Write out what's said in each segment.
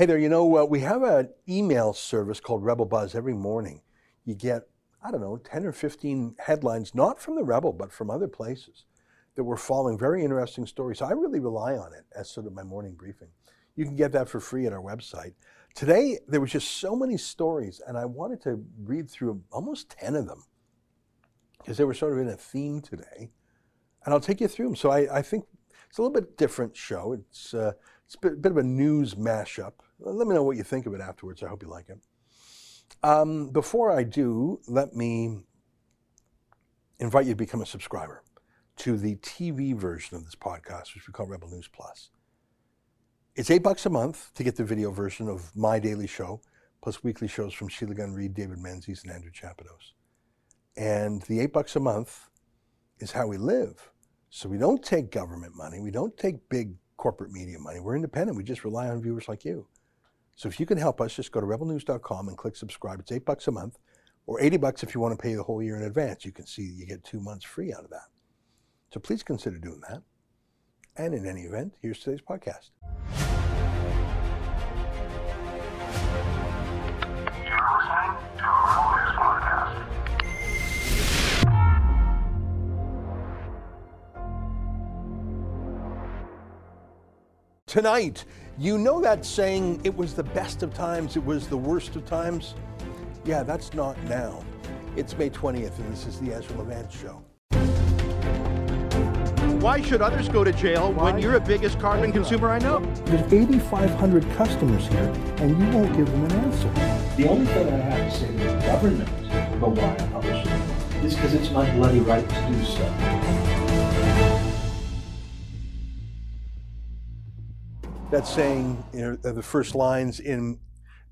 Hey there, you know, uh, we have an email service called Rebel Buzz every morning. You get, I don't know, 10 or 15 headlines, not from the Rebel, but from other places that we're following. Very interesting stories. So I really rely on it as sort of my morning briefing. You can get that for free at our website. Today, there was just so many stories, and I wanted to read through almost 10 of them because they were sort of in a theme today. And I'll take you through them. So I, I think it's a little bit different show. It's, uh, it's a bit, bit, of a news mashup. Let me know what you think of it afterwards. I hope you like it. Um, before I do, let me invite you to become a subscriber to the TV version of this podcast, which we call Rebel News Plus. It's eight bucks a month to get the video version of my daily show, plus weekly shows from Sheila Gunn Reid, David Menzies, and Andrew Chapados. And the eight bucks a month is how we live. So we don't take government money. We don't take big corporate media money. We're independent. We just rely on viewers like you. So if you can help us, just go to rebelnews.com and click subscribe. It's eight bucks a month or 80 bucks if you want to pay the whole year in advance. You can see you get two months free out of that. So please consider doing that. And in any event, here's today's podcast. Tonight, you know that saying, it was the best of times, it was the worst of times? Yeah, that's not now. It's May 20th, and this is the Ezra Levant Show. Why should others go to jail Why? when you're the biggest carbon consumer I know? There's 8,500 customers here, and you won't give them an answer. The only thing I have to say to the government about why I publish it is because it's my bloody right to do so. That saying, you know, the first lines in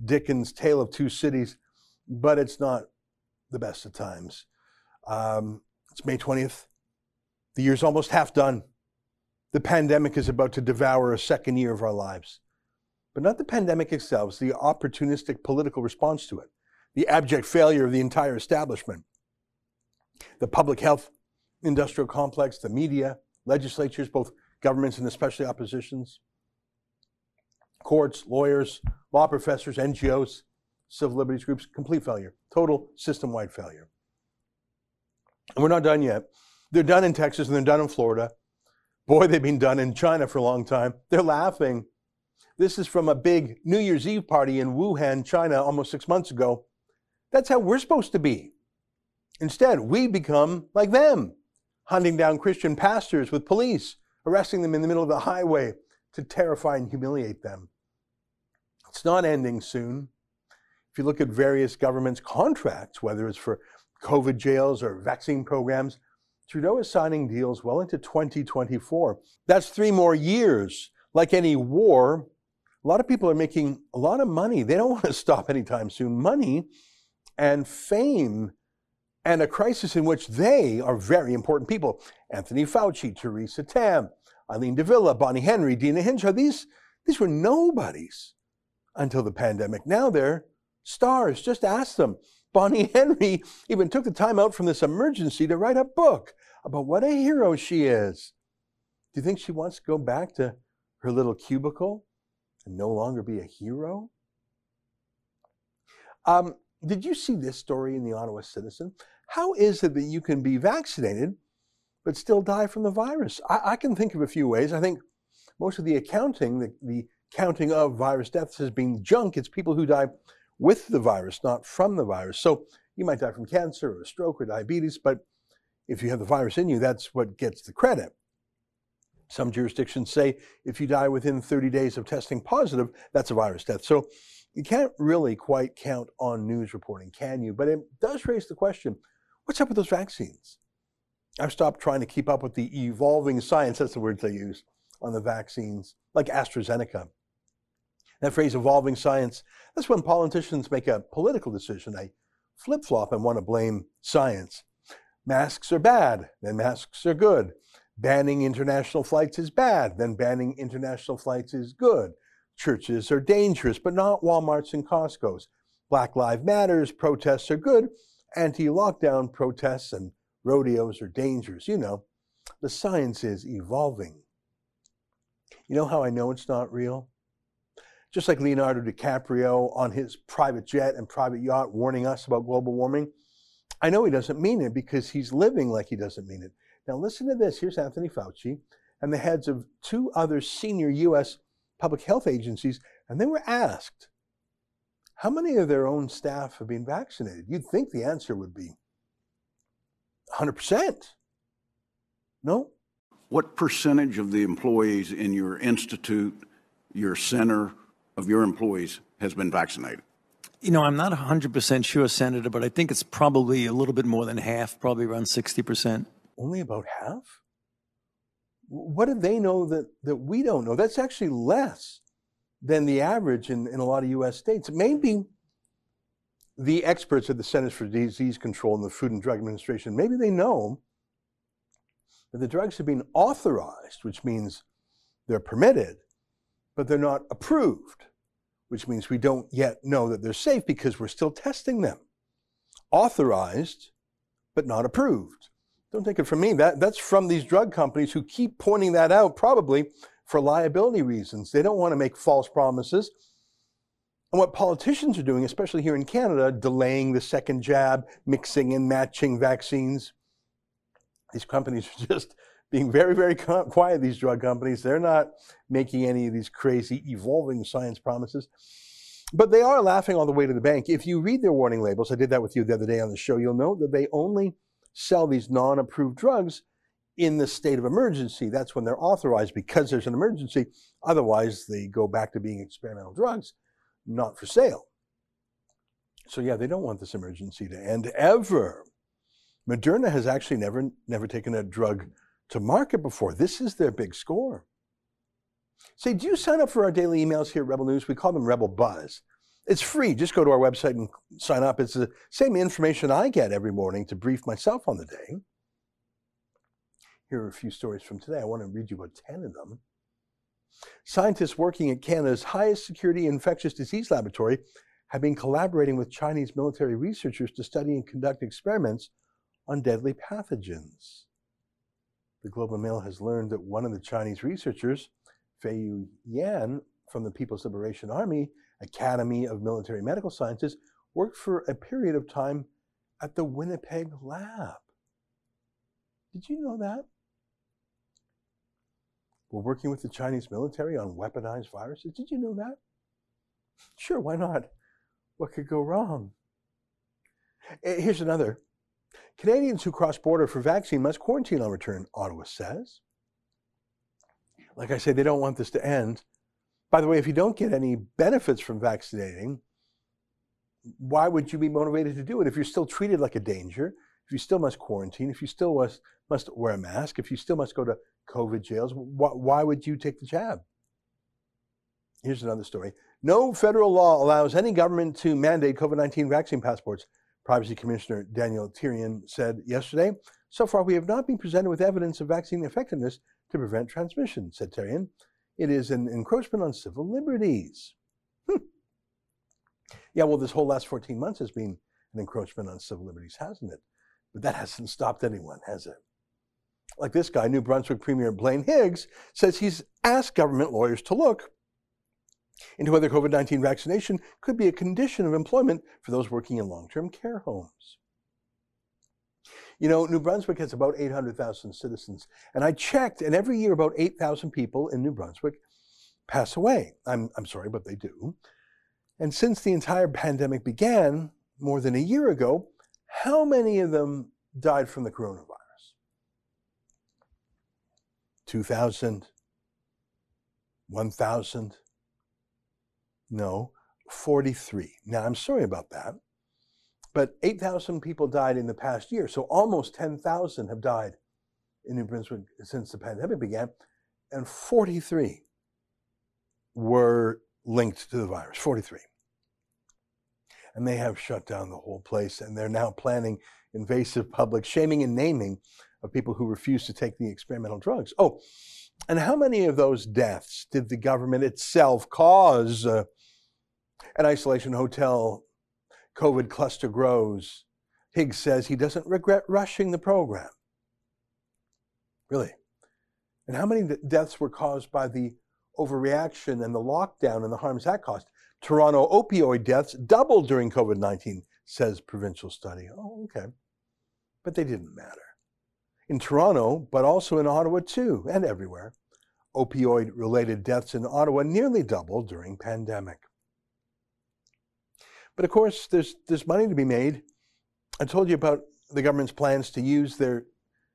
Dickens' Tale of Two Cities, but it's not the best of times. Um, it's May 20th. The year's almost half done. The pandemic is about to devour a second year of our lives. But not the pandemic itself, it's the opportunistic political response to it, the abject failure of the entire establishment, the public health industrial complex, the media, legislatures, both governments and especially oppositions, courts, lawyers, law professors, NGOs, civil liberties groups, complete failure, total system wide failure. And we're not done yet. They're done in Texas and they're done in Florida. Boy, they've been done in China for a long time. They're laughing. This is from a big New Year's Eve party in Wuhan, China, almost six months ago. That's how we're supposed to be. Instead, we become like them, hunting down Christian pastors with police, arresting them in the middle of the highway, to terrify and humiliate them. It's not ending soon. If you look at various governments' contracts, whether it's for COVID jails or vaccine programs, Trudeau is signing deals well into 2024. That's three more years. Like any war, a lot of people are making a lot of money. They don't want to stop anytime soon. Money and fame and a crisis in which they are very important people. Anthony Fauci, Theresa Tam, Eileen de Villa, Bonnie Henry, Deena Hinshaw, these, these were nobodies until the pandemic. Now they're stars. Just ask them. Bonnie Henry even took the time out from this emergency to write a book about what a hero she is. Do you think she wants to go back to her little cubicle and no longer be a hero? Um, did you see this story in the Ottawa Citizen? How is it that you can be vaccinated but still die from the virus? I, I can think of a few ways. I think most of the accounting, the, the counting of virus deaths has been junk. It's people who die with the virus, not from the virus. So you might die from cancer or a stroke or diabetes, but if you have the virus in you, that's what gets the credit. Some jurisdictions say if you die within 30 days of testing positive, that's a virus death. So you can't really quite count on news reporting, can you? But it does raise the question what's up with those vaccines? I've stopped trying to keep up with the evolving science, that's the words they use, on the vaccines, like AstraZeneca. That phrase, evolving science, that's when politicians make a political decision. They flip flop and want to blame science. Masks are bad, then masks are good. Banning international flights is bad, then banning international flights is good. Churches are dangerous, but not Walmarts and Costco's. Black Lives Matters protests are good. Anti lockdown protests and rodeos are dangerous. You know, the science is evolving. You know how I know it's not real? just like Leonardo DiCaprio on his private jet and private yacht warning us about global warming. I know he doesn't mean it because he's living like he doesn't mean it. Now, listen to this. Here's Anthony Fauci and the heads of two other senior U.S. public health agencies, and they were asked how many of their own staff have been vaccinated. You'd think the answer would be 100%. No? What percentage of the employees in your institute, your center, of your employees has been vaccinated? You know, I'm not 100% sure, Senator, but I think it's probably a little bit more than half, probably around 60%. Only about half? What do they know that, that we don't know? That's actually less than the average in, in a lot of US states. Maybe the experts at the Centers for Disease Control and the Food and Drug Administration, maybe they know that the drugs have been authorized, which means they're permitted, but they're not approved which means we don't yet know that they're safe because we're still testing them. Authorized, but not approved. Don't take it from me. That, that's from these drug companies who keep pointing that out, probably for liability reasons. They don't want to make false promises. And what politicians are doing, especially here in Canada, delaying the second jab, mixing and matching vaccines. These companies are just being very, very quiet, these drug companies. They're not making any of these crazy evolving science promises. But they are laughing all the way to the bank. If you read their warning labels, I did that with you the other day on the show, you'll know that they only sell these non approved drugs in the state of emergency. That's when they're authorized because there's an emergency. Otherwise, they go back to being experimental drugs, not for sale. So, yeah, they don't want this emergency to end ever. Moderna has actually never, never taken a drug to market before. This is their big score. Say, do you sign up for our daily emails here at Rebel News? We call them Rebel Buzz. It's free. Just go to our website and sign up. It's the same information I get every morning to brief myself on the day. Here are a few stories from today. I want to read you about 10 of them. Scientists working at Canada's highest security infectious disease laboratory have been collaborating with Chinese military researchers to study and conduct experiments on deadly pathogens. The Globe and Mail has learned that one of the Chinese researchers, Feihu Yan, from the People's Liberation Army Academy of Military Medical Sciences, worked for a period of time at the Winnipeg lab. Did you know that? We're working with the Chinese military on weaponized viruses. Did you know that? Sure, why not? What could go wrong? Eh, here's another. Canadians who cross border for vaccine must quarantine on return, Ottawa says. Like I say, they don't want this to end. By the way, if you don't get any benefits from vaccinating, why would you be motivated to do it if you're still treated like a danger, if you still must quarantine, if you still must, must wear a mask, if you still must go to COVID jails, why, why would you take the jab? Here's another story. No federal law allows any government to mandate COVID 19 vaccine passports. Privacy Commissioner Daniel Therrien said yesterday, so far we have not been presented with evidence of vaccine effectiveness to prevent transmission, said Therrien. It is an encroachment on civil liberties. Hmm. Yeah, well, this whole last 14 months has been an encroachment on civil liberties, hasn't it? But that hasn't stopped anyone, has it? Like this guy, New Brunswick Premier Blaine Higgs, says he's asked government lawyers to look into whether COVID 19 vaccination could be a condition of employment for those working in long term care homes. You know, New Brunswick has about 800,000 citizens, and I checked, and every year about 8,000 people in New Brunswick pass away. I'm, I'm sorry, but they do. And since the entire pandemic began more than a year ago, how many of them died from the coronavirus? 2,000? 1,000? No, 43. Now, I'm sorry about that, but 8,000 people died in the past year. So almost 10,000 have died in New Brunswick since the pandemic began, and 43 were linked to the virus. 43. And they have shut down the whole place, and they're now planning invasive public shaming and naming of people who refuse to take the experimental drugs. Oh, and how many of those deaths did the government itself cause? Uh, an isolation hotel COVID cluster grows. Higgs says he doesn't regret rushing the program. Really? And how many deaths were caused by the overreaction and the lockdown and the harms that caused. Toronto opioid deaths doubled during COVID 19, says provincial study. Oh, okay. But they didn't matter. In Toronto, but also in Ottawa too, and everywhere, opioid related deaths in Ottawa nearly doubled during pandemic. But of course, there's, there's money to be made. I told you about the government's plans to use their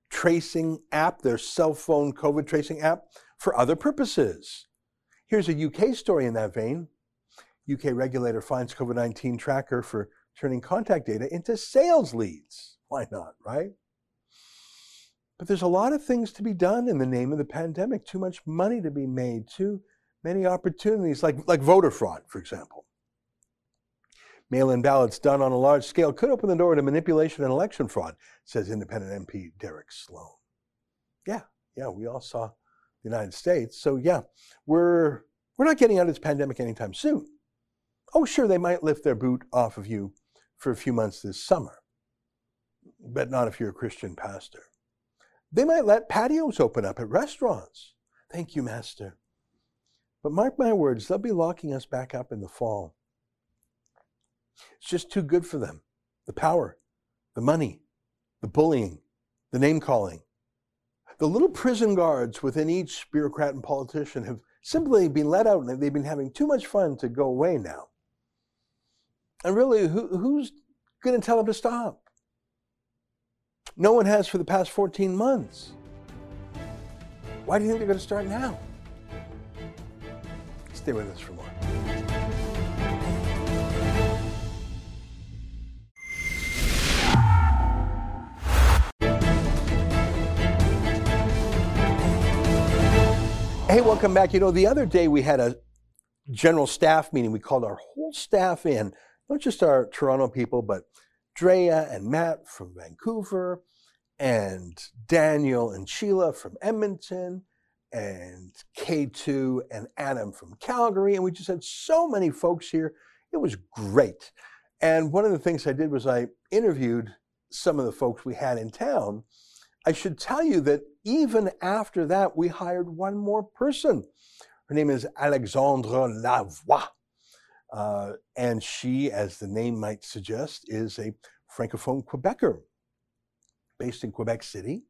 tracing app, their cell phone COVID tracing app, for other purposes. Here's a UK story in that vein. UK regulator finds COVID 19 tracker for turning contact data into sales leads. Why not, right? But there's a lot of things to be done in the name of the pandemic, too much money to be made, too many opportunities, like, like voter fraud, for example. Mail in ballots done on a large scale could open the door to manipulation and election fraud, says independent MP Derek Sloan. Yeah, yeah, we all saw the United States. So, yeah, we're, we're not getting out of this pandemic anytime soon. Oh, sure, they might lift their boot off of you for a few months this summer, but not if you're a Christian pastor. They might let patios open up at restaurants. Thank you, Master. But mark my words, they'll be locking us back up in the fall. It's just too good for them. The power, the money, the bullying, the name calling. The little prison guards within each bureaucrat and politician have simply been let out and they've been having too much fun to go away now. And really, who, who's going to tell them to stop? No one has for the past 14 months. Why do you think they're going to start now? Stay with us for more. Hey, welcome back. You know, the other day we had a general staff meeting. We called our whole staff in, not just our Toronto people, but Drea and Matt from Vancouver, and Daniel and Sheila from Edmonton, and K2 and Adam from Calgary. And we just had so many folks here. It was great. And one of the things I did was I interviewed some of the folks we had in town. I should tell you that even after that, we hired one more person. Her name is Alexandra Lavoie. Uh, and she, as the name might suggest, is a Francophone Quebecer based in Quebec City.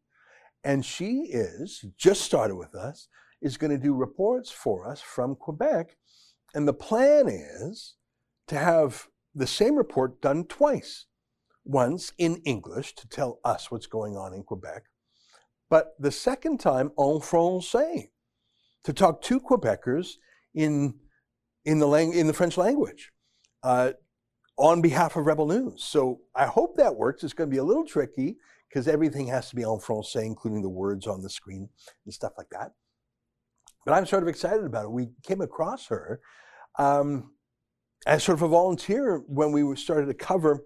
And she is, just started with us, is going to do reports for us from Quebec. And the plan is to have the same report done twice. Once in English to tell us what's going on in Quebec, but the second time en français to talk to Quebecers in in the lang- in the French language uh, on behalf of Rebel News. So I hope that works. It's going to be a little tricky because everything has to be en français, including the words on the screen and stuff like that. But I'm sort of excited about it. We came across her um, as sort of a volunteer when we started to cover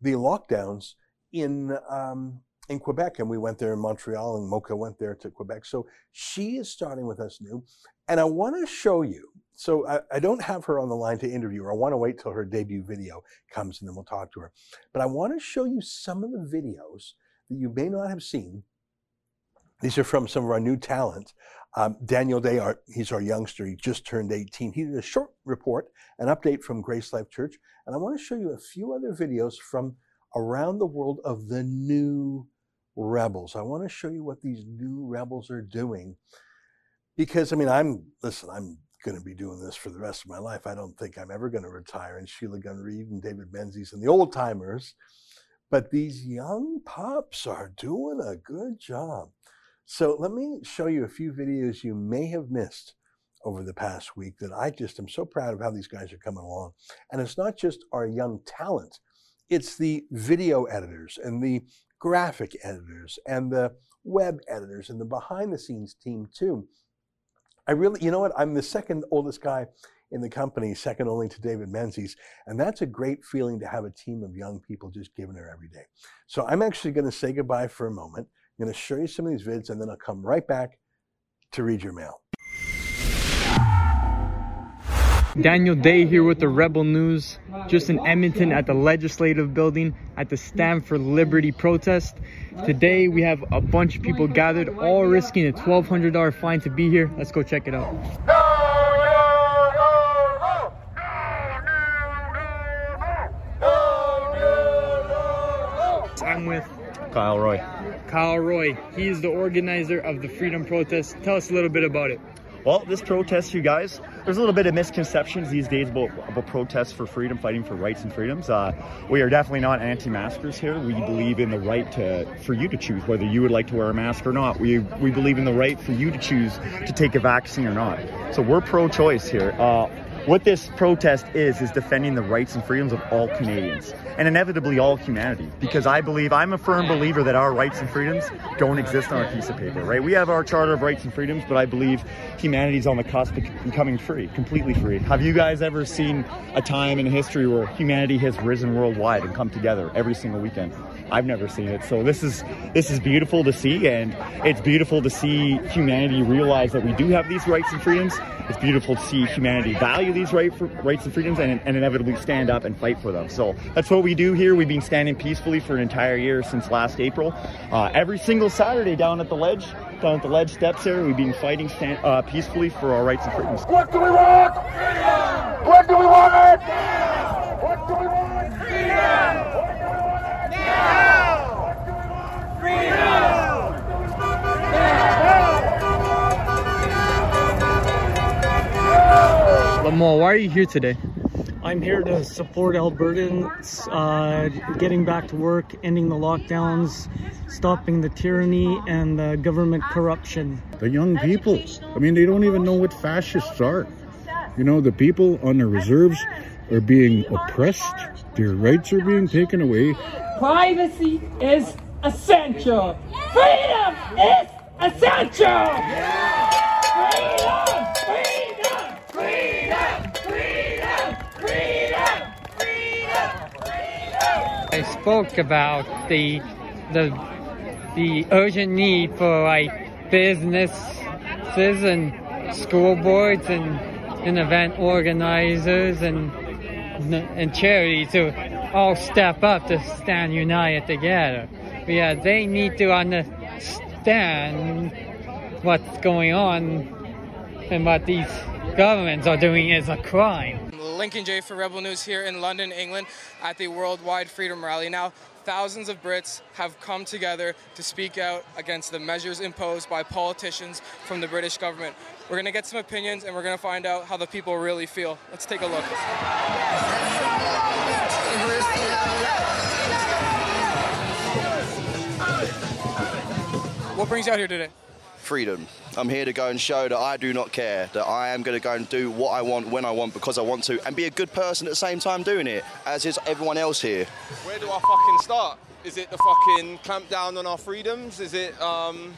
the lockdowns in um, in Quebec, and we went there in Montreal, and Mocha went there to Quebec. So she is starting with us new, and I want to show you so I, I, don't have her on the line to interview her. I want to wait till her debut video comes and then we'll talk to her. But I want to show you some of the videos that you may not have seen. These are from some of our new talent. Um, Daniel Day, our, he's our youngster. He just turned 18. He did a short report, an update from Grace Life Church. And I want to show you a few other videos from around the world of the new rebels. I want to show you what these new rebels are doing. Because, I mean, I'm, listen, I'm going to be doing this for the rest of my life. I don't think I'm ever going to retire. And Sheila Gunn Reid and David Menzies and the old timers. But these young pups are doing a good job. So let me show you a few videos you may have missed over the past week that I just am so proud of how these guys are coming along. And it's not just our young talent, it's the video editors and the graphic editors and the web editors and the behind the scenes team too I really, you know what? I'm the second oldest guy in the company, second only to David Menzies. And that's a great feeling to have a team of young people just giving her every day. So I'm actually going to say goodbye for a moment. I'm going to show you some of these vids and then I'll come right back to read your mail. Daniel Day here with the Rebel News, just in Edmonton at the Legislative Building at the Stand for Liberty protest. Today we have a bunch of people gathered, all risking a $1,200 fine to be here. Let's go check it out. I'm with Kyle Roy. Kyle Roy, he is the organizer of the Freedom Protest. Tell us a little bit about it. Well, this protest, you guys, there's a little bit of misconceptions these days about, about protests for freedom, fighting for rights and freedoms. Uh, we are definitely not anti-maskers here. We believe in the right to for you to choose whether you would like to wear a mask or not. We we believe in the right for you to choose to take a vaccine or not. So we're pro-choice here. Uh, what this protest is, is defending the rights and freedoms of all Canadians and inevitably all humanity. Because I believe, I'm a firm believer that our rights and freedoms don't exist on a piece of paper, right? We have our Charter of Rights and Freedoms, but I believe humanity's on the cusp of becoming free, completely free. Have you guys ever seen a time in history where humanity has risen worldwide and come together every single weekend? I've never seen it. So this is this is beautiful to see, and it's beautiful to see humanity realize that we do have these rights and freedoms. It's beautiful to see humanity value these right for, rights and freedoms and, and inevitably stand up and fight for them. So that's what we do here. We've been standing peacefully for an entire year since last April. Uh, every single Saturday down at the ledge, down at the ledge steps here, we've been fighting stand, uh, peacefully for our rights and freedoms. What do we want? Freedom! What do we want? Now! What do we want? Freedom! What do we want? Now! What do we want? Freedom! Lamar, why are you here today? I'm here to support Albertans uh, getting back to work, ending the lockdowns, stopping the tyranny and the government corruption. The young people, I mean, they don't even know what fascists are. You know, the people on the reserves are being oppressed, their rights are being taken away. Privacy is essential. Freedom is essential. Freedom, spoke about the the the urgent need for like businesses and school boards and, and event organizers and and charities to all step up to stand united together. Yeah, they need to understand what's going on and what these governments are doing is a crime. Lincoln Jay for Rebel News here in London, England at the Worldwide Freedom Rally. Now, thousands of Brits have come together to speak out against the measures imposed by politicians from the British government. We're going to get some opinions and we're going to find out how the people really feel. Let's take a look. What brings you out here today? freedom. I'm here to go and show that I do not care, that I am going to go and do what I want when I want because I want to, and be a good person at the same time doing it, as is everyone else here. Where do I fucking start? Is it the fucking clamp down on our freedoms? Is it um,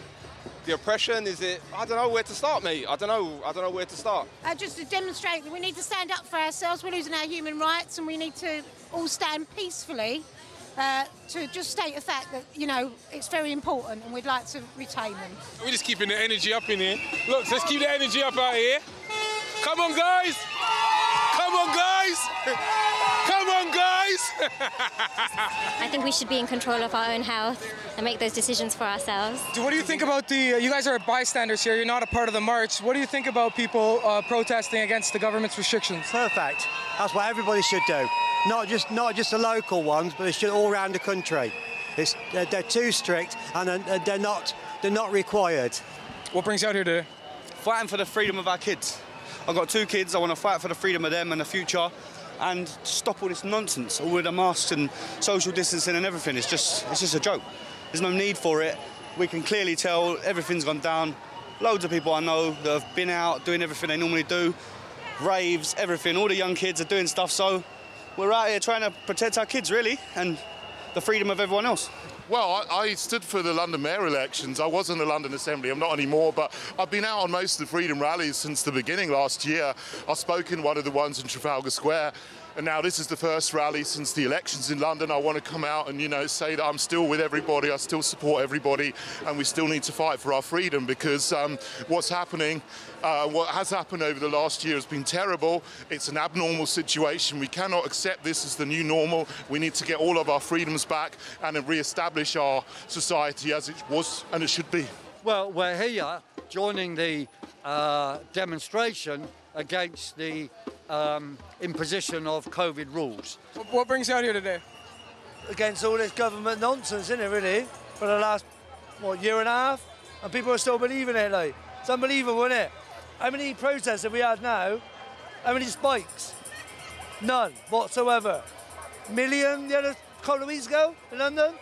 the oppression? Is it? I don't know where to start, mate. I don't know. I don't know where to start. Uh, just to demonstrate that we need to stand up for ourselves. We're losing our human rights, and we need to all stand peacefully uh, to just state the fact that you know it's very important, and we'd like to retain them. We're just keeping the energy up in here. Look, let's keep the energy up out here. Come on, guys! Come on, guys! Come on, guys! I think we should be in control of our own health and make those decisions for ourselves. What do you think about the? Uh, you guys are bystanders here. You're not a part of the march. What do you think about people uh, protesting against the government's restrictions? Perfect. That's what everybody should do. Not just not just the local ones, but they should all around the country. It's, they're, they're too strict and they're, they're not they're not required. What brings you out here today? Fighting for the freedom of our kids. I've got two kids. I want to fight for the freedom of them and the future, and stop all this nonsense, all with the masks and social distancing and everything. It's just it's just a joke. There's no need for it. We can clearly tell everything's gone down. Loads of people I know that have been out doing everything they normally do, raves, everything. All the young kids are doing stuff. So we're out here trying to protect our kids, really, and the freedom of everyone else. Well, I, I, stood for the London mayor elections. I was in the London Assembly. I'm not anymore, but I've been out on most of the freedom rallies since the beginning last year. I spoke in one of the ones in Trafalgar Square. And now this is the first rally since the elections in London. I want to come out and, you know, say that I'm still with everybody. I still support everybody. And we still need to fight for our freedom because um, what's happening, uh, what has happened over the last year has been terrible. It's an abnormal situation. We cannot accept this as the new normal. We need to get all of our freedoms back and re-establish our society as it was and it should be. Well, we're here joining the uh, demonstration against the um, imposition of COVID rules. What brings you out here today? against all this government nonsense, isn't it, really? For the last, what, year and a half? And people are still believing it, like. It's unbelievable, isn't it? How many protests have we had now? How many spikes? None whatsoever. Million the other couple of weeks ago in London?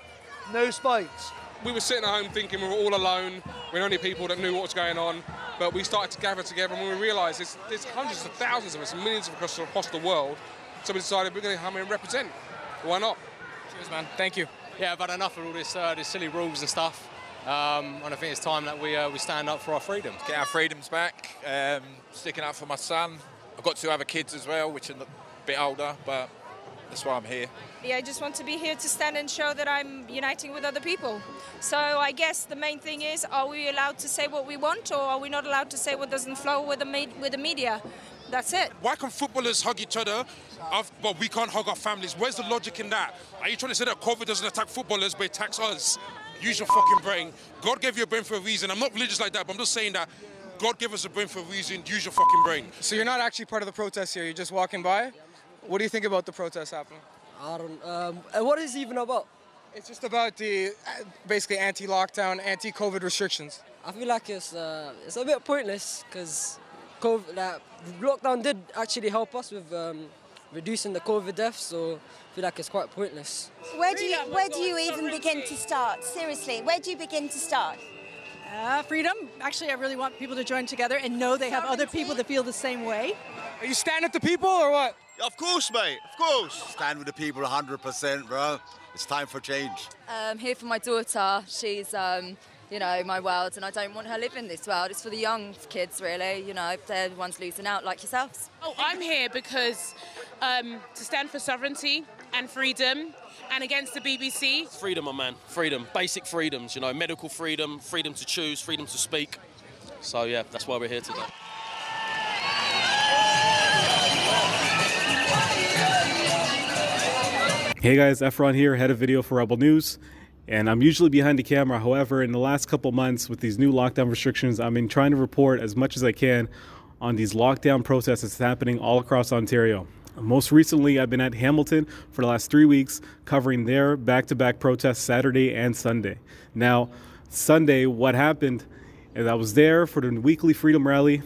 No spikes. We were sitting at home thinking we were all alone. We're the only people that knew what was going on. But we started to gather together and we realised there's, there's hundreds of thousands of us, millions of us across the world. So we decided we're going to come and represent. Why not? Cheers, man. Thank you. Yeah, I've had enough of all this, uh, this silly rules and stuff. Um, and I think it's time that we, uh, we stand up for our freedoms. Get our freedoms back. Um, sticking up for my son. I've got two other kids as well, which are a bit older, but that's why I'm here. Yeah, I just want to be here to stand and show that I'm uniting with other people. So I guess the main thing is, are we allowed to say what we want, or are we not allowed to say what doesn't flow with the me- with the media? That's it. Why can footballers hug each other, of- but we can't hug our families? Where's the logic in that? Are you trying to say that COVID doesn't attack footballers, but it attacks us? Use your fucking brain. God gave you a brain for a reason. I'm not religious like that, but I'm just saying that God gave us a brain for a reason. Use your fucking brain. So you're not actually part of the protest here. You're just walking by. What do you think about the protest happening? I don't. Um, and what is it even about? It's just about the uh, basically anti-lockdown, anti-COVID restrictions. I feel like it's uh, it's a bit pointless because COVID, like, lockdown did actually help us with um, reducing the COVID deaths. So I feel like it's quite pointless. Where do you where do you even begin to start? Seriously, where do you begin to start? Uh, freedom. Actually, I really want people to join together and know they have other people that feel the same way. Are you standing with the people or what? Of course, mate. Of course. Stand with the people 100%, bro. It's time for change. I'm here for my daughter. She's, um, you know, my world, and I don't want her living in this world. It's for the young kids, really. You know, they're the ones losing out, like yourselves. Oh, I'm here because um, to stand for sovereignty and freedom and against the BBC. Freedom, my man. Freedom. Basic freedoms, you know, medical freedom, freedom to choose, freedom to speak. So, yeah, that's why we're here today. Hey guys, Efron here, head of video for Rebel News. And I'm usually behind the camera. However, in the last couple months with these new lockdown restrictions, I've been trying to report as much as I can on these lockdown protests that's happening all across Ontario. Most recently, I've been at Hamilton for the last three weeks covering their back to back protests Saturday and Sunday. Now, Sunday, what happened is I was there for the weekly Freedom Rally.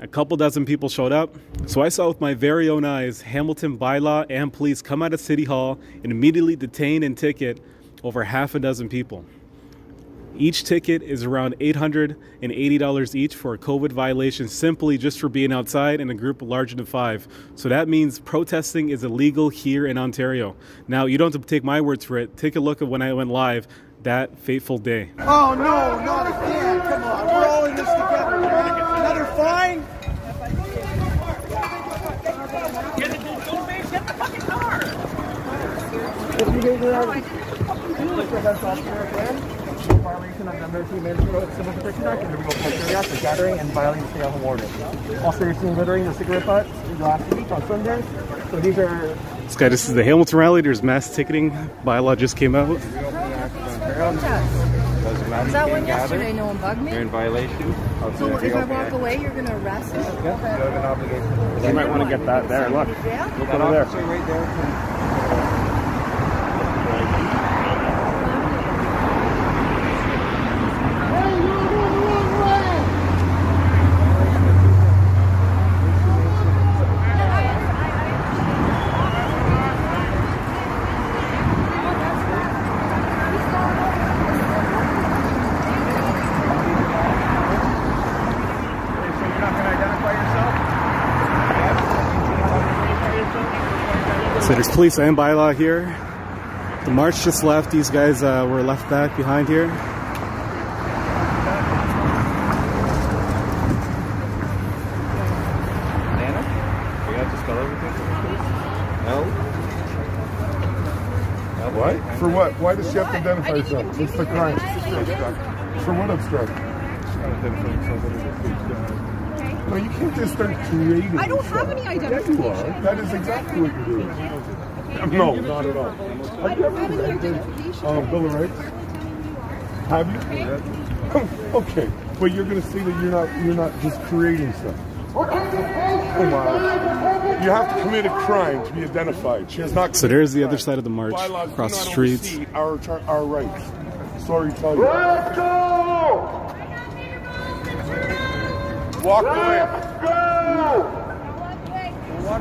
A couple dozen people showed up. So I saw with my very own eyes Hamilton bylaw and police come out of City Hall and immediately detain and ticket over half a dozen people. Each ticket is around $880 each for a COVID violation simply just for being outside in a group larger than five. So that means protesting is illegal here in Ontario. Now, you don't have to take my words for it. Take a look at when I went live that fateful day. Oh no, not again. Come on, we're all in this together, man. Another fine? Get the fucking car! If you guys are Liquor Events Officer again, violation of number two Management Civil Protection Act and the Real Culture Act for gathering and violating the stay-at-home order. Also, you're seeing littering the cigarette butts last week on Sunday. So these are This guy, this is the Hamilton rally. There's mass ticketing. Bylaw just came out. Is that one yesterday? No one bugged me? You're in violation. So if I walk away, you're going to arrest me? You might want to get that there. Look. Look over there. Police and bylaw here. The march just left. These guys uh, were left back behind here. You have to spell everything No. What? For what? Why does she have to identify herself? What's the crime? For what obstruct? No, you can't just start creating. I don't have any Yeah, you are. That is exactly what you're doing. No, not at all. Have you ever read the uh, Bill of Rights? Have you? okay, but you're going to see that you're not you're not just creating stuff. Oh my. You have to commit a crime to be identified. She has not. So there's the other side of the march, Bylaws across the streets. Our, char- our rights. Sorry to tell you. Let's go! Walk away. Do.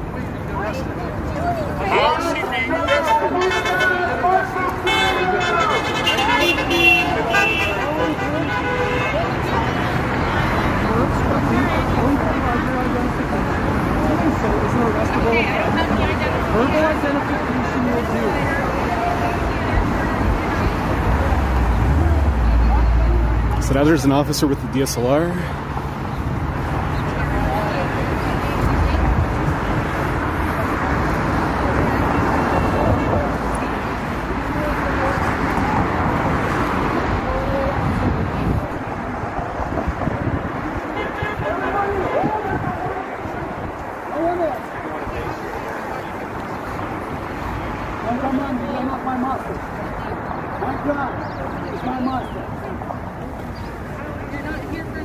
So now there's an officer with the DSLR. Don't come on me, you're not my master. My God is my master.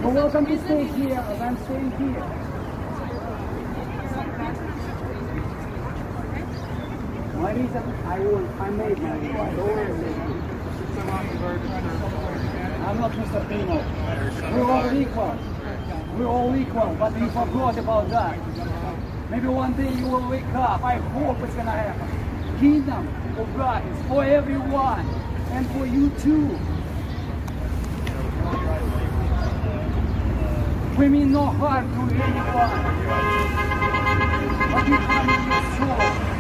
You're welcome to stay here as I'm staying here. My reason, I will, I made my reason. Don't worry. I'm not Mr. Pino. We're all equal. We're all equal, but we forgot about that. Maybe one day you will wake up. I hope it's gonna happen. Kingdom of God is for everyone and for you too. We mean no harm to anyone. But we come in your soul.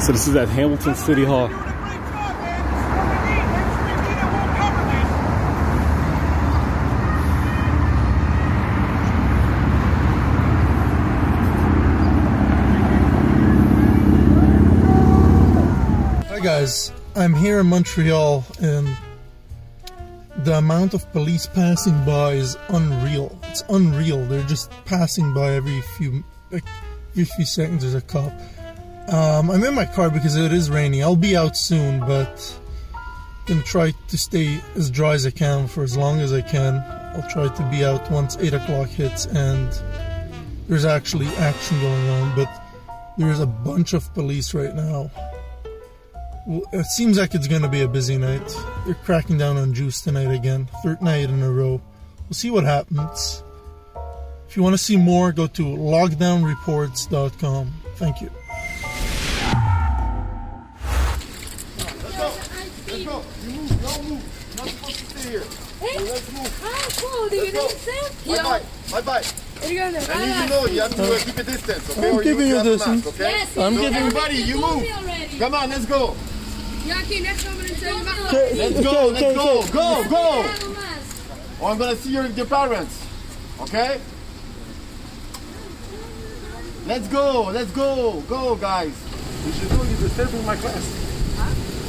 So this is at Hamilton City Hall. Guys, I'm here in Montreal and the amount of police passing by is unreal. It's unreal. They're just passing by every few like every few seconds there's a cop. Um, I'm in my car because it is raining. I'll be out soon, but I'm gonna try to stay as dry as I can for as long as I can. I'll try to be out once eight o'clock hits and there's actually action going on, but there's a bunch of police right now. It seems like it's going to be a busy night. They're cracking down on juice tonight again, third night in a row. We'll see what happens. If you want to see more, go to lockdownreports.com. Thank you. Let's go. Let's go. You move. Move. Not supposed to stay here. So let's move. Let's go. Bye bye. Bye bye. And you know you have to uh, keep a distance, okay? I'm Or you mask, distance. okay? Yes, giving- everybody, you move. Come on, let's go. Okay, Let's go. Let's go. Go. Go. Oh, I'm gonna see your, your parents. Okay? Let's go. Let's go. Go, guys. You should know you're disturbing my class.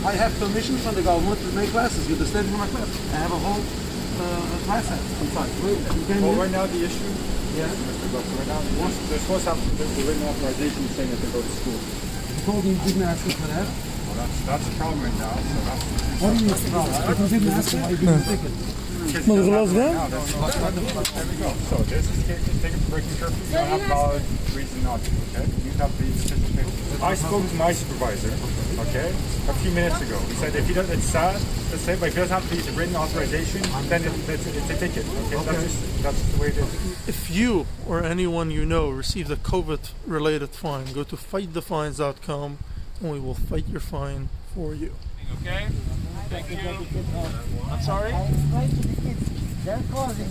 I have permission from the government to make classes. You're disturbing my class. I have a whole uh, class set inside. Wait, you can Well, right now the issue, Yeah. Mr. Buck, right now, once- they're supposed to have the the written authorization saying that they go to school. You told me you didn't ask me for that. Well, that's, that's a problem right now, so that's. What do you mean? If you didn't ask me, why you didn't take it? Kids Maar don't have geloof it right wel? now, that's not- There we go. So this is taken taken for breaking curfew. You don't have valid reason not to, okay? You have the official paper. I spoke with my supervisor, okay, a few minutes ago. He said if he does, it's sad to say, but if he doesn't have the written authorization, then it, it's, it's a ticket, okay? That's, just, that's the way it is. If you or anyone you know received a COVID related fine, go to fightthefines.com and we will fight your fine for you. Okay? Thank you. I'm sorry? They're causing.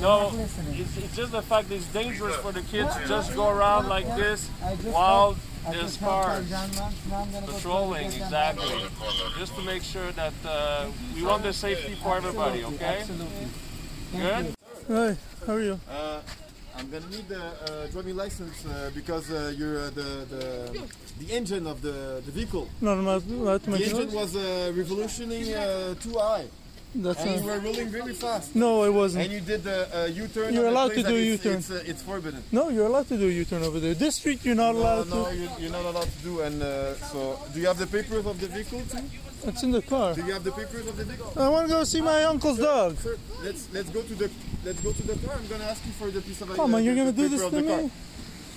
No, it's, it's just the fact that it's dangerous for the kids to just go around like this I just while helped- I there's just helped cars. John Lance, now I'm gonna go Patrolling, exactly. Just to make sure that uh, we want the safety for everybody, okay? absolutely. Good? Hi, how are you? Uh, I'm gonna need the uh, driving license uh, because uh, you're uh, the, the the engine of the, the vehicle. No, not The engine was uh, revolutioning uh, too high. That's and you were rolling really fast. No, I wasn't. And you did the uh, U-turn. You're allowed to do a it's- U-turn. It's, uh, it's forbidden. No, you're allowed to do a U-turn over there. This street you're not No, allowed no, to. you're, you're not allowed to do. And uh, so, do you have the papers of the vehicle too? It's in the car. Do you have the papers of the vehicle? I want to go see my uncle's dog. Sir, let's let's go to the let's go to the car. I'm gonna ask you for the piece of Come on, you're gonna do this of to the car. me?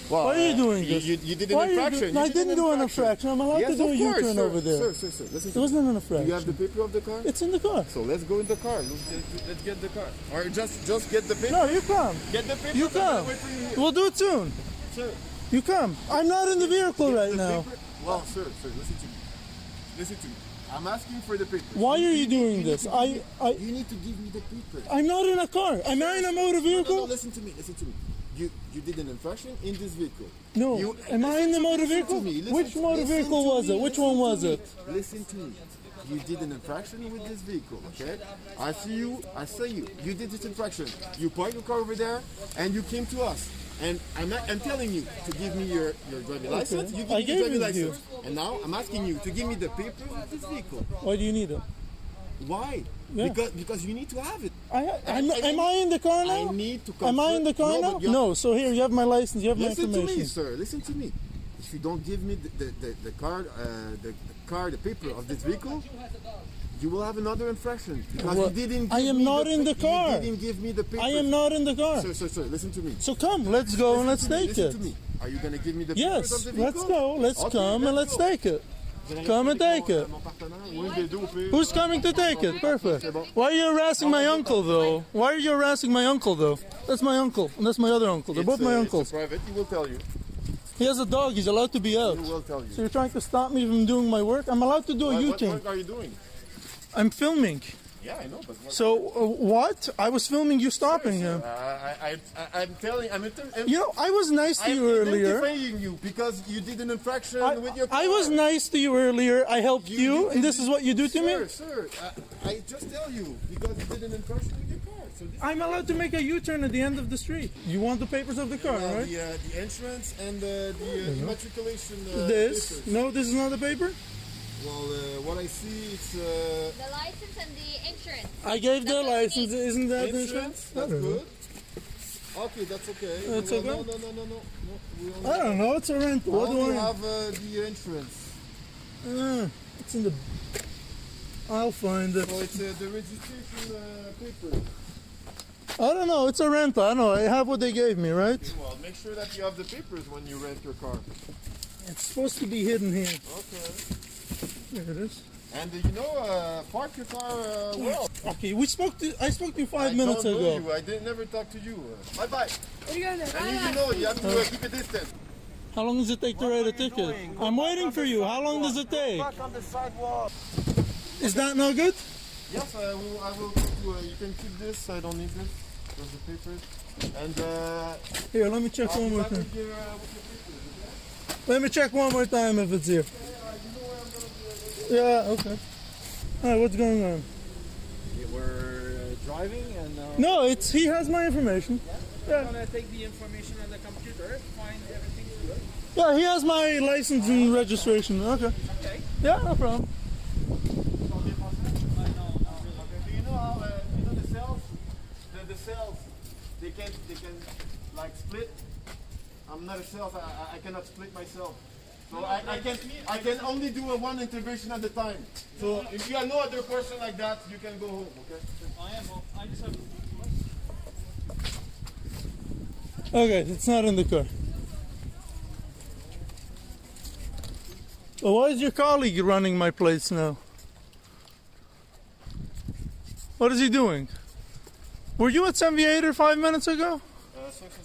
Well, Why are you doing you- this? You, you did an are you infraction. do- You No, I did an didn't do an infraction. I'm allowed yes, to do a of course, U-turn over there. Sir, sir, sir. Listen It wasn't an infraction. Do you have the paper of the car? It's in the car. So let's go in the car. Let's get, let's get the car. Or just just get the paper. No, you come. Get the paper. You come. wait for you. We'll do it soon. Sir. You come. I'm not in the vehicle right The now. paper- Well, sir, sir, listen to me. Listen to me. I'm asking for the paper. Why are you doing this? I, I, You need to give me the paper. I'm not in a car. Am I in a motor No, no, vehicle? listen to me. Listen to me. You you did an infraction in this vehicle. No. You, Am I in the motor vehicle? To me. Which motor vehicle was me. it? Which one was it? Listen to me. You did an infraction with this vehicle, okay? I see you. I see you. You did this infraction. You parked your car over there, and you came to us. And I'm, I'm telling you to give me your, your driving Okay. license. You give I me gave your driving to you. license. And now I'm asking you to give me the papers of this vehicle. Why do you need it? Why? Yeah. Because because you need to have it. I, I'm, am I in the car now? I need to Am I in the car confirm- now? No. So here, you have my license. You have my information. Listen to me, sir. Listen to me. If you don't give me the, the, the, the card, uh, the, the card, the paper of this vehicle, you will have another infraction because Well, you didn't. I give am me not the, in the car. Didn't give me the paper. I am not in the car. Sir, sir, sir. Listen to me. So come, let's go and let's Listen to me, take listen it. to me. Are you gonna give me the Yes, let's go. Let's Okay, come and let's go. take it. Come and take it. Who's coming to take it? Perfect. Why are you harassing my uncle though? Why are you harassing my uncle though? That's my uncle and that's my other uncle. They're both my uh, uncles. Private. He will tell you. He has a dog. He's allowed to be out. He will tell you. So you're trying to stop me from doing my work? I'm allowed to do a What- what U-turn. work are you doing? I'm filming. Yeah, I know, but what So uh, what? I was filming you stopping him. Uh, I, I, I, I'm telling, I'm, I'm You know, I was nice to I'm you earlier. identifying you because you did an infraction with your car. I was nice to you earlier. I helped you, and this is what you do to me. Sir, I, I just tell you because you did an infraction with your car. So this I'm allowed to make a U-turn at the end of the street. You want the papers of the car, uh, right? the, uh, the entrance and uh, the uh, immatriculation. Uh, This? papers. No, this is not a paper. Well, uh, what I see, it's uh, The license and the insurance. I gave the license. Isn't that the insurance. insurance? That's don't know. good. Okay, that's okay. That's no, okay? No, no, no, no, no. no. I don't know. It's a rental. What do only I? have uh, the insurance. Uh, it's in the. I'll find it. So it's uh, the registration uh, paper. I don't know. It's a rental. I know. I have what they gave me, right? Well, make sure that you have the papers when you rent your car. It's supposed to be hidden here. Okay. There it is. And uh, you know, uh, park your car uh, well. Okay, we spoke to. I spoke to you five I minutes don't know ago. you. I didn't never talk to you. Uh, bye bye. What are you gonna do? And you, you know, you have to uh, keep a distance. How long does it take to write a ticket? I'm waiting for you. How long does it take? Back on the sidewalk. Is that no good? Yes, I will. I will. Keep you, uh, you can keep this. I don't need this. Just the papers. And uh, Here, let me check I'll one more time. with your, uh, with your papers. Let me check one more time if it's here. Yeah, okay. Alright, what's going on? We're uh, driving and. Uh, No, it's he has my information. Yeah. I'm gonna take the information on the computer, find everything good. Yeah, he has my license and registration. Okay. Okay. Yeah, no problem. Do you know how? You know the cells? The, the cells. They can. They can like split. I'm not a self. I- I cannot split myself. So I, I can I can only do a one intervention at a time. So if you are no other person like that, you can go home. Okay. I am. I just have. Okay, it's not in the car. Well, why is your colleague running my place now? What is he doing? Were you at Saint-Viateur five minutes ago? Uh, so, so,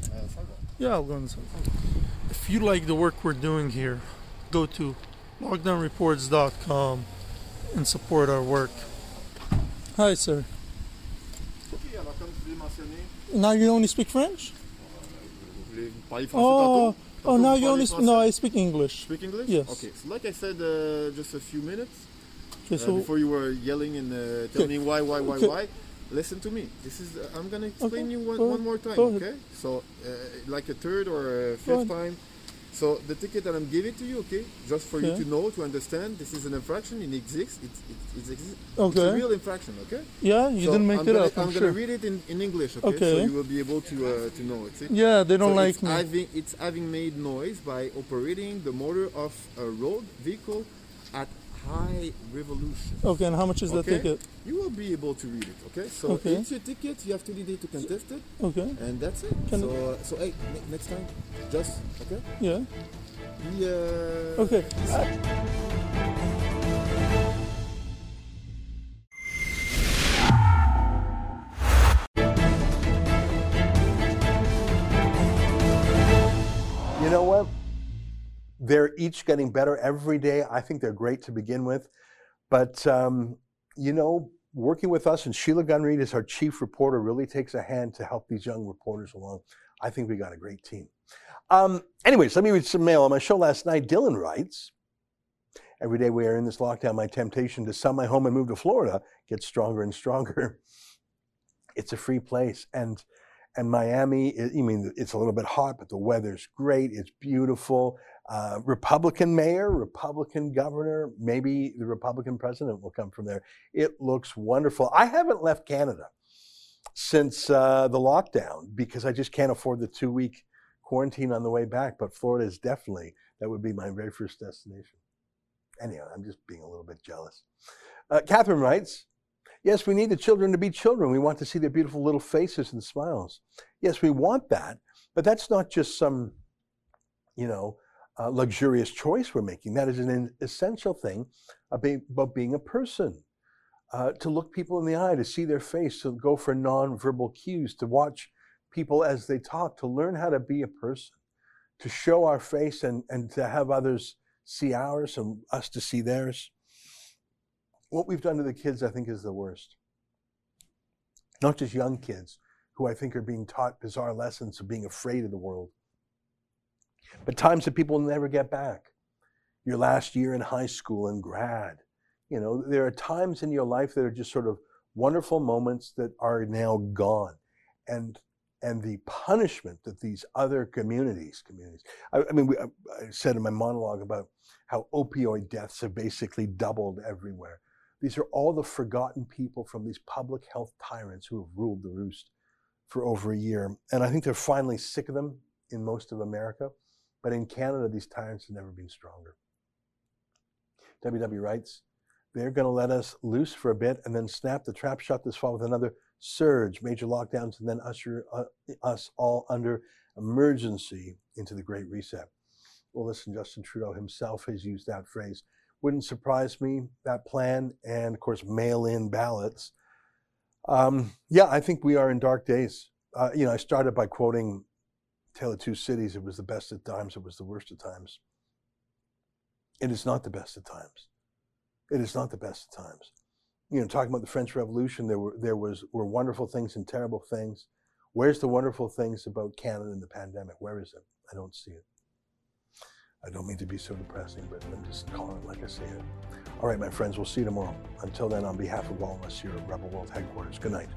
so. Uh. Yeah, I'll go inside. You like the work we're doing here, go to lockdownreports.com and support our work. Hi, sir. Ok, alors comme je l'ai mentionné, Now you only speak French? vous voulez parler français Oh, oh, now you only speak. No, I speak English. Speak English? Yes. Okay, so like I said uh, just a few minutes Okay, uh, before you were yelling and uh, telling Okay. me why, why, why, Okay. why. Listen to me. This is uh, I'm gonna explain you one, one more time. Okay. So uh, like a third or a fifth time. So the ticket that I'm giving to you, okay, just for Yeah. you to know, to understand, this is an infraction. It exists. It, it, it exists. It's a real infraction. Okay. Yeah, you So didn't make I'm it gonna, up, I'm I'm sure. gonna read it in, in English. Okay. Okay. So you will be able to uh, to know it. see? Yeah, they don't So like it's me. Having, it's having made noise by operating the motor of a road vehicle at High Revolution. Okay, and how much is that Okay? ticket? You will be able to read it. Okay, so Okay. it's your ticket. You have 30 days to contest it. Okay. And that's it. Can- so, uh, so hey, ne- next time, just okay. Yeah. He, uh, Okay. They're each getting better every day. I think they're great to begin with. But, um, you know, working with us, and Sheila Gunn Reid is our chief reporter, really takes a hand to help these young reporters along. I think we got a great team. Um, anyways, let me read some mail. On my show last night, Dylan writes Every day we are in this lockdown, my temptation to sell my home and move to Florida gets stronger and stronger. It's a free place. And and Miami, I mean, it's a little bit hot, but the weather's great. It's beautiful. Uh, Republican mayor, Republican governor, maybe the Republican president will come from there. It looks wonderful. I haven't left Canada since uh, the lockdown because I just can't afford the two week quarantine on the way back. But Florida is definitely, that would be my very first destination. Anyhow, I'm just being a little bit jealous. Uh, Catherine writes, Yes, we need the children to be children. We want to see their beautiful little faces and smiles. Yes, we want that, but that's not just some, you know, uh, luxurious choice we're making. That is an essential thing about being a person. Uh, to look people in the eye, to see their face, to go for nonverbal cues, to watch people as they talk, to learn how to be a person, to show our face and, and to have others see ours and us to see theirs what we've done to the kids, I think, is the worst. Not just young kids who I think are being taught bizarre lessons of being afraid of the world, but times that people will never get back. Your last year in high school and grad. You know, there are times in your life that are just sort of wonderful moments that are now gone. And and the punishment that these other communities, communities, I, I mean, we, I, I said in my monologue about how opioid deaths have basically doubled everywhere. These are all the forgotten people from these public health tyrants who have ruled the roost for over a year. And I think they're finally sick of them in most of America. But in Canada, these tyrants have never been stronger. WW writes, they're going to let us loose for a bit and then snap the trap shut this fall with another surge, major lockdowns, and then usher uh, us all under emergency into the Great Reset. Well, listen, Justin Trudeau himself has used that phrase wouldn't surprise me that plan and of course mail-in ballots um, yeah i think we are in dark days uh, you know i started by quoting tale of two cities it was the best at times it was the worst at times it is not the best at times it is not the best at times you know talking about the french revolution there were there was were wonderful things and terrible things where's the wonderful things about canada and the pandemic where is it i don't see it I don't mean to be so depressing, but I'm just calling it like I see it. All right, my friends, we'll see you tomorrow. Until then, on behalf of all of us here at Rebel World Headquarters, good night.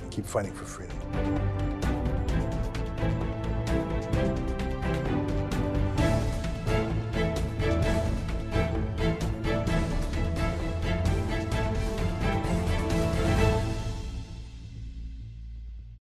And keep fighting for freedom.